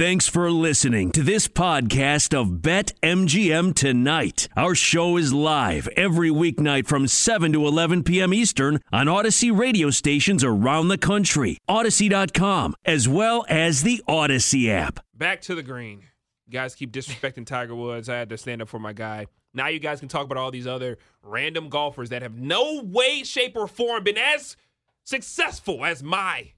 Thanks for listening to this podcast of Bet MGM Tonight. Our show is live every weeknight from 7 to 11 p.m. Eastern on Audacy radio stations around the country, Audacy.com, as well as the Audacy app. Back to the green. You guys keep disrespecting Tiger Woods. I had to stand up for my guy. Now you guys can talk about all these other random golfers that have no way, shape, or form been as successful as my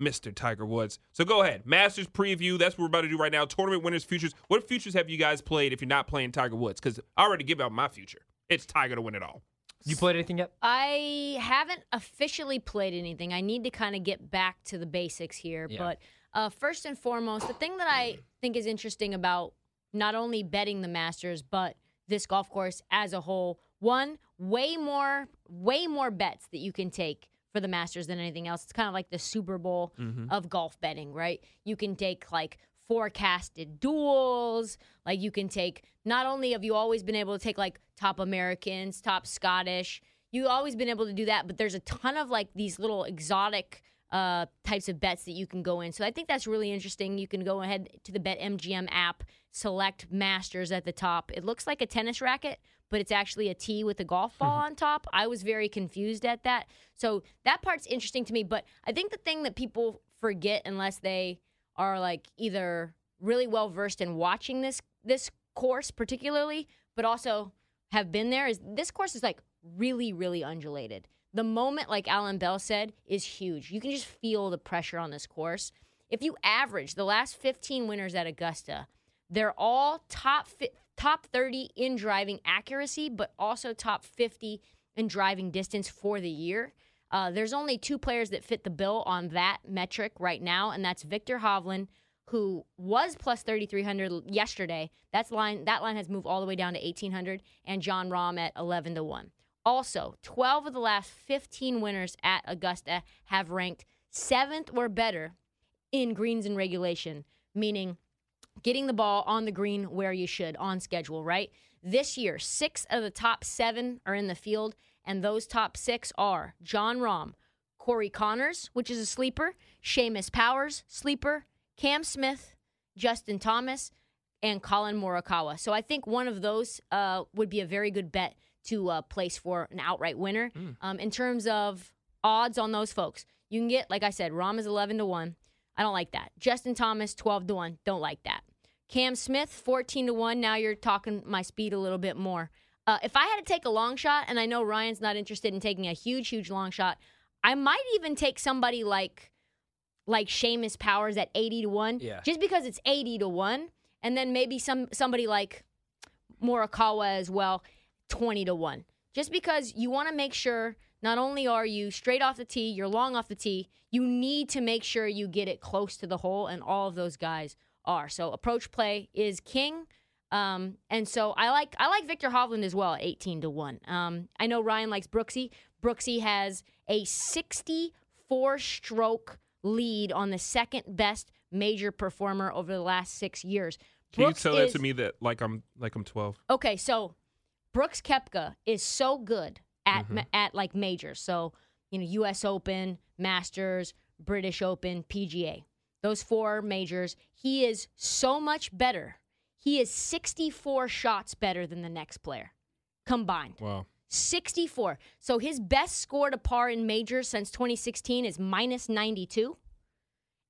Mr. Tiger Woods. So go ahead. Masters preview. That's what we're about to do right now. Tournament winners, futures. What futures have you guys played if you're not playing Tiger Woods? Because I already give out my future. It's Tiger to win it all. You played anything yet? I haven't officially played anything. I need to kind of get back to the basics here. Yeah. But uh, first and foremost, the thing that I think is interesting about not only betting the Masters, but this golf course as a whole, one, way more, way more bets that you can take for the Masters than anything else. It's kind of like the Super Bowl of golf betting, right? You can take like forecasted duels. Like you can take, not only have you always been able to take like top Americans, top Scottish, you've always been able to do that, but there's a ton of like these little exotic uh, types of bets that you can go in. So I think that's really interesting. You can go ahead to the BetMGM app, select Masters at the top. It looks like a tennis racket, but it's actually a tee with a golf ball mm-hmm. on top. I was very confused at that. So that part's interesting to me. But I think the thing that people forget unless they are like either really well versed in watching this this course particularly, but also have been there is this course is like really, really undulated. The moment, like Alan Bell said, is huge. You can just feel the pressure on this course. If you average the last 15 winners at Augusta, they're all top fi- top 30 in driving accuracy, but also top 50 in driving distance for the year. Uh, there's only two players that fit the bill on that metric right now, and that's Viktor Hovland, who was plus 3,300 yesterday. That's line that line has moved all the way down to 1,800, and Jon Rahm at 11 to one. Also, 12 of the last 15 winners at Augusta have ranked seventh or better in greens and regulation, meaning getting the ball on the green where you should on schedule, right? This year, six of the top seven are in the field, and those top six are Jon Rahm, Corey Conners, which is a sleeper, Seamus Powers, sleeper, Cam Smith, Justin Thomas, and Collin Morikawa. So I think one of those uh, would be a very good bet to uh, place for an outright winner. Um, in terms of odds on those folks, you can get, like I said, Rahm is 11 to 1. I don't like that. Justin Thomas, 12 to 1. Don't like that. Cam Smith, 14 to 1. Now you're talking my speed a little bit more. Uh, if I had to take a long shot, and I know Ryan's not interested in taking a huge, huge long shot, I might even take somebody like like Seamus Powers at 80 to 1. Yeah. Just because it's 80 to 1. And then maybe some somebody like Morikawa as well, 20 to 1. Just because you want to make sure not only are you straight off the tee, you're long off the tee, you need to make sure you get it close to the hole, and all of those guys are. So approach play is king. Um, and so I like I like Viktor Hovland as well 18 to 1. Um, I know Ryan likes Brooksy. Brooksy has a 64 stroke lead on the second best major performer over the last six years. Can Brooks you tell that is- to me that like I'm like I'm 12? Okay, so Brooks Koepka is so good at ma- at like majors. So you know, U.S. Open, Masters, British Open, PGA. Those four majors. He is so much better. He is 64 shots better than the next player combined. Wow. 64. So his best score to par in majors since 2016 is minus 92.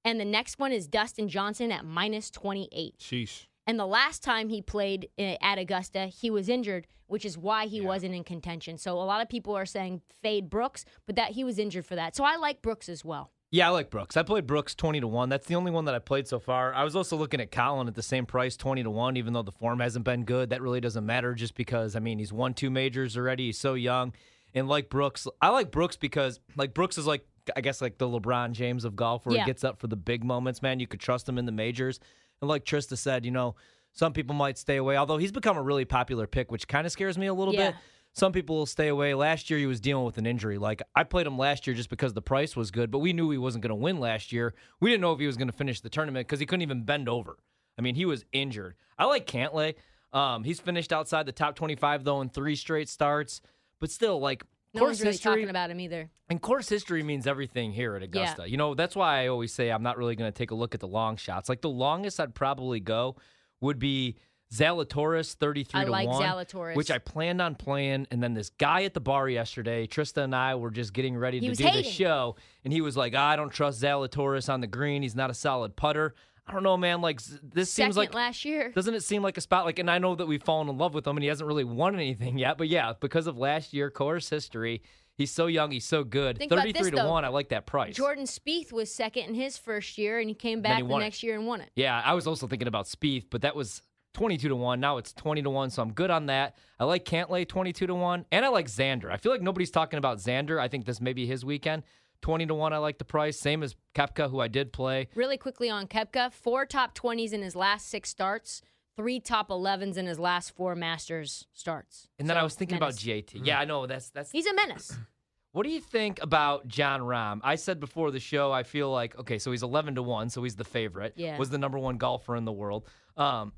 And the next one is Dustin Johnson at minus 28. Sheesh. And the last time he played uh, at Augusta, he was injured, which is why he wasn't in contention. So a lot of people are saying fade Brooks, but that he was injured for that. So I like Brooks as well. Yeah, I like Brooks. I played Brooks 20 to 1. That's the only one that I played so far. I was also looking at Collin at the same price, 20 to 1, even though the form hasn't been good. That really doesn't matter just because, I mean, he's won two majors already. He's so young. And like Brooks, I like Brooks because, like, Brooks is like, I guess, like the LeBron James of golf where Yeah. he gets up for the big moments, man. You could trust him in the majors. And like Trista said, you know, some people might stay away, although he's become a really popular pick, which kind of scares me a little Yeah. bit. Some people will stay away. Last year, he was dealing with an injury. Like, I played him last year just because the price was good, but we knew he wasn't going to win last year. We didn't know if he was going to finish the tournament because he couldn't even bend over. I mean, he was injured. I like Cantlay. Um, he's finished outside the top 25, though, in three straight starts, but still, like, No course really history. talking about him either. And course history means everything here at Augusta. You know, that's why I always say I'm not really going to take a look at the long shots. Like the longest I'd probably go would be Zalatoris 33 I to like 1, Zalatoris. which I planned on playing and then this guy at the bar yesterday, Trista and I were just getting ready He to do the hating. show and he was like, "I don't trust Zalatoris on the green. He's not a solid putter." I don't know, man. Like this Second seems like last year. doesn't it seem like a spot like and I know that we've fallen in love with him and he hasn't really won anything yet, but yeah, because of last year course history, he's so young, he's so good. Think 33 this, to though. 1, I like that price. Jordan Spieth was second in his first year, and he came back he the it. next year and won it. Yeah, I was also thinking about Spieth, but that was 22 to 1. Now it's 20 to 1, so I'm good on that. I like Cantlay 22 to 1, and I like Xander. I feel like nobody's talking about Xander. I think this may be his weekend. 20 to 1, I like the price. Same as Koepka, who I did play. Really quickly on Koepka, four top 20s in his last six starts, three top 11s in his last four Masters starts. And then I was thinking menace. about JT. Yeah, I know that's that's He's a menace. What do you think about Jon Rahm? I said before the show, I feel like okay, so he's eleven to one, so he's the favorite. Yeah. Was the number one golfer in the world. Um,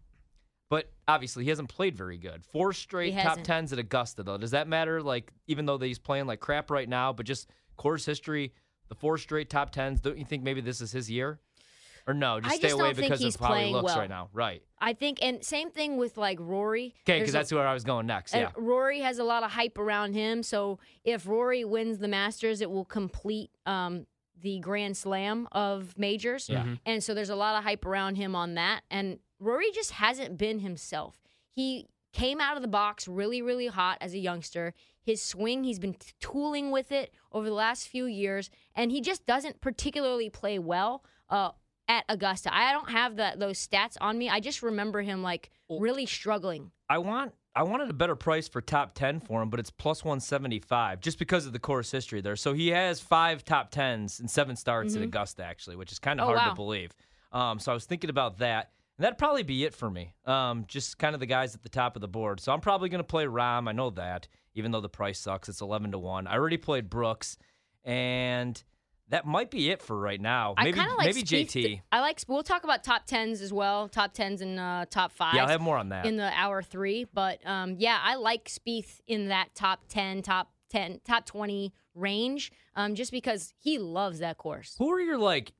but obviously he hasn't played very good. Four straight He top hasn't. tens at Augusta, though. Does that matter? Like, even though that he's playing like crap right now, but just course history, the four straight top tens. Don't you think maybe this is his year? Or no, just I stay just away don't think because he's of how he playing looks well. right now. Right. I think, and same thing with like Rory. Okay, There's because a- that's where I was going next. And Yeah. Rory has a lot of hype around him. So if Rory wins the Masters, it will complete um, the Grand Slam of majors. Yeah. And so there's a lot of hype around him on that. And Rory just hasn't been himself. He came out of the box really, really hot as a youngster. His swing, he's been tooling with it over the last few years, and he just doesn't particularly play well uh, at Augusta. I don't have that those stats on me. I just remember him like really struggling. I want I wanted a better price for top 10 for him, but it's plus 175 just because of the course history there. So he has five top 10s and seven starts at Augusta, actually, which is kind of Oh, hard wow. to believe. Um, so I was thinking about that. And that'd probably be it for me. Um, just kind of the guys at the top of the board. So I'm probably going to play Rahm. I know that, even though the price sucks. It's 11 to 1. I already played Brooks, and that might be it for right now. Maybe of like maybe Spieth JT. I like. We'll talk about top tens as well. Top tens and uh, top fives. Yeah, I'll have more on that. in the hour three. But um, yeah, I like Spieth in that top ten, top ten, top twenty range. Um, just because he loves that course. Who are your like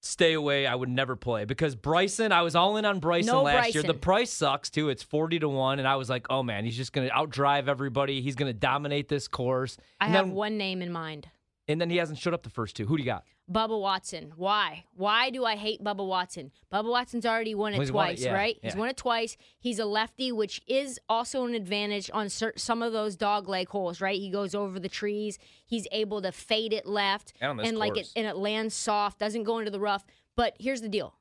stay away? I would never play because Bryson. I was all in on Bryson No last year. The price sucks too. It's forty to one, and I was like, oh man, he's just gonna outdrive everybody. He's gonna dominate this course. I and have then, one name in mind. and then he hasn't showed up the first two. Who do you got? Bubba Watson. Why? Why do I hate Bubba Watson? Bubba Watson's already won it he's won it, twice, yeah, right? He's yeah. won it twice. He's a lefty, which is also an advantage on cer- some of those dog leg holes, right? He goes over the trees. He's able to fade it left, And this like it and it lands soft, doesn't go into the rough. But here's the deal: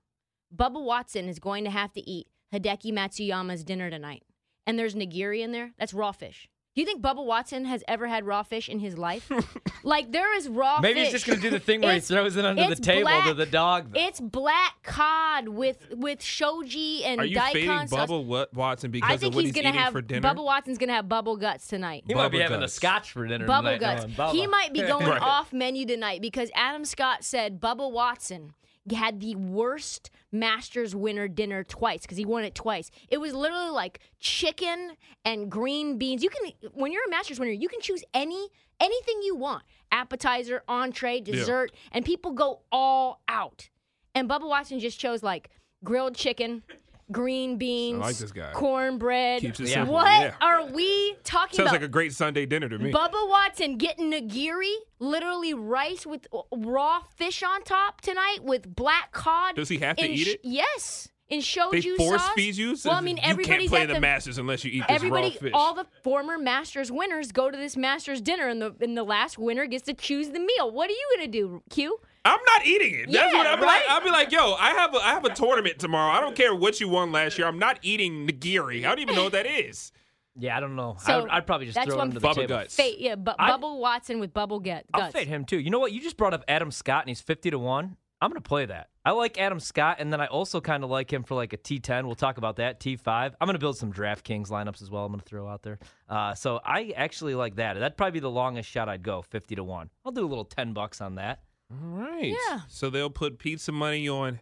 Bubba Watson is going to have to eat Hideki Matsuyama's dinner tonight, and there's nigiri in there. That's raw fish. Do you think Bubba Watson has ever had raw fish in his life? like there is raw Maybe fish. he's just gonna do the thing where he throws it under the it's table to the dog. Though. It's black cod with with shoji and Are you daikon fading sauce. Bubble Wat- Watson because I of what he's, he's, gonna eating have for dinner? Bubba Watson's gonna have bubble guts tonight. he might be Bubba having a guts. scotch for dinner. Tonight. Bubble tonight, guts. knowing Bubba. He might be going Right. off menu tonight because Adam Scott said Bubba Watson had the worst Masters winner dinner twice because he won it twice. It was literally like chicken and green beans. You can when you're a Masters winner, you can choose any anything you want. Appetizer, entree, dessert, and people go all out. And Bubba Watson just chose like grilled chicken, green beans, like this guy. cornbread. Keeps it Yeah. simple. What Yeah. are we talking about? Sounds about? like a great Sunday dinner to me. Bubba Watson getting nigiri, literally rice with uh, raw fish on top tonight with black cod. Does he have to in eat it? Yes, in they shoju force sauce. feed you. Well, I mean, you can't play at the, the Masters unless you eat this Everybody, raw fish. all the former Masters winners go to this Masters dinner, and the and the last winner gets to choose the meal. What are you gonna do, Q? I'm not eating it. That's Yeah, what I'm right? like. I'll be like, yo, I have a, I have a tournament tomorrow. I don't care what you won last year. I'm not eating nigiri. I don't even know what that is. Yeah, I don't know. I So, would, I'd probably just throw it one under the Bubba table. Guts. Fa- yeah, but I- Bubble Watson with bubble gut. I'll guts. fade him too. You know what? You just brought up Adam Scott, and he's fifty to one. I'm gonna play that. I like Adam Scott, and then I also kind of like him for like a T10. We'll talk about that T5. I'm gonna build some DraftKings lineups as well. I'm gonna throw out there. Uh, so I actually like that. That'd probably be the longest shot I'd go, fifty to one. I'll do a little ten bucks on that. All right. Yeah. So they'll put pizza money on.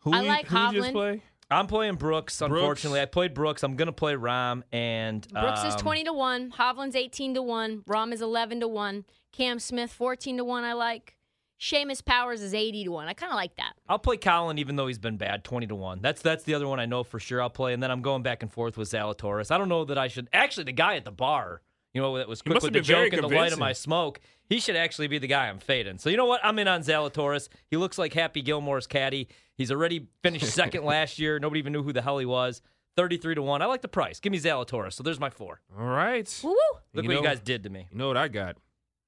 Who I we- like who we just Hovland. play? I'm playing Brooks. Unfortunately, I played Brooks. I'm gonna play Rahm and Brooks is um, 20 to 1. Hovland's 18 to 1. Rahm is 11 to 1. Cam Smith, 14 to 1. I like. Seamus Powers is 80 to 1. I kind of like that. I'll play Collin even though he's been bad, twenty to one. That's that's the other one I know for sure I'll play, and then I'm going back and forth with Zalatoris. I don't know that I should actually the guy at the bar, you know, what that was quick must with the joke and the light of my smoke. He should actually be the guy I'm fading. So you know what? I'm in on Zalatoris. He looks like Happy Gilmore's caddy. He's already finished second last year. Nobody even knew who the hell he was. Thirty-three to one. I like the price. Give me Zalatoris. So there's my four. All right. Woo woo. Look You what know- you guys did to me. You know what I got?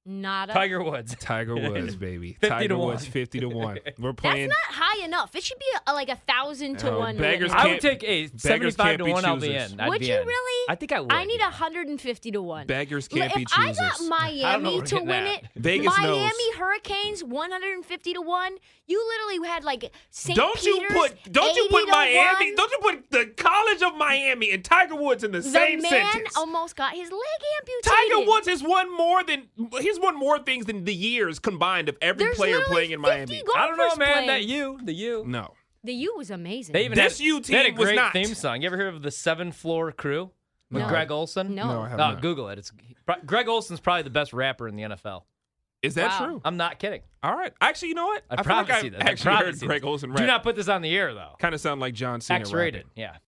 Nada. Tiger Woods. Tiger Woods, baby. 50 Tiger to Woods, 1. 50 to 1. We're playing. That's not high enough. It should be a, like a thousand to Oh, one. beggars limit. I can't- would take a beggars 75 can't to be 1. I'll be choosers. in. I'd Would be you in. really? I think I would. I need yeah. 150 to 1. Beggars Look, can't be if I choosers. got don't know Miami what we're to getting win at. it, Vegas knows. Miami Hurricanes 150 to 1, you literally had like St. Don't Peter's you put don't you 80 put to Miami 1. don't you put the College of Miami and Tiger Woods in the, The same man sentence. almost got his leg amputated. Tiger Woods has won more than he's won more things than the years combined of every There's player playing in Miami. I don't know, man. playing. That you, the you. No. The U was amazing. They even This had, U they had a team was great not. theme song. You ever hear of the Seven Floor Crew with No. Greg Olsen? No. No, I have No, uh, not. Google it. It's Greg Olsen's probably the best rapper in the NFL. Is that Wow. true? I'm not kidding. All right. Actually, you know what? I, feel promise like you I've that. I actually promise heard Greg that. Olson Do not put this on the air though. kind of sound like John Cena. X rated. rapping. Yeah.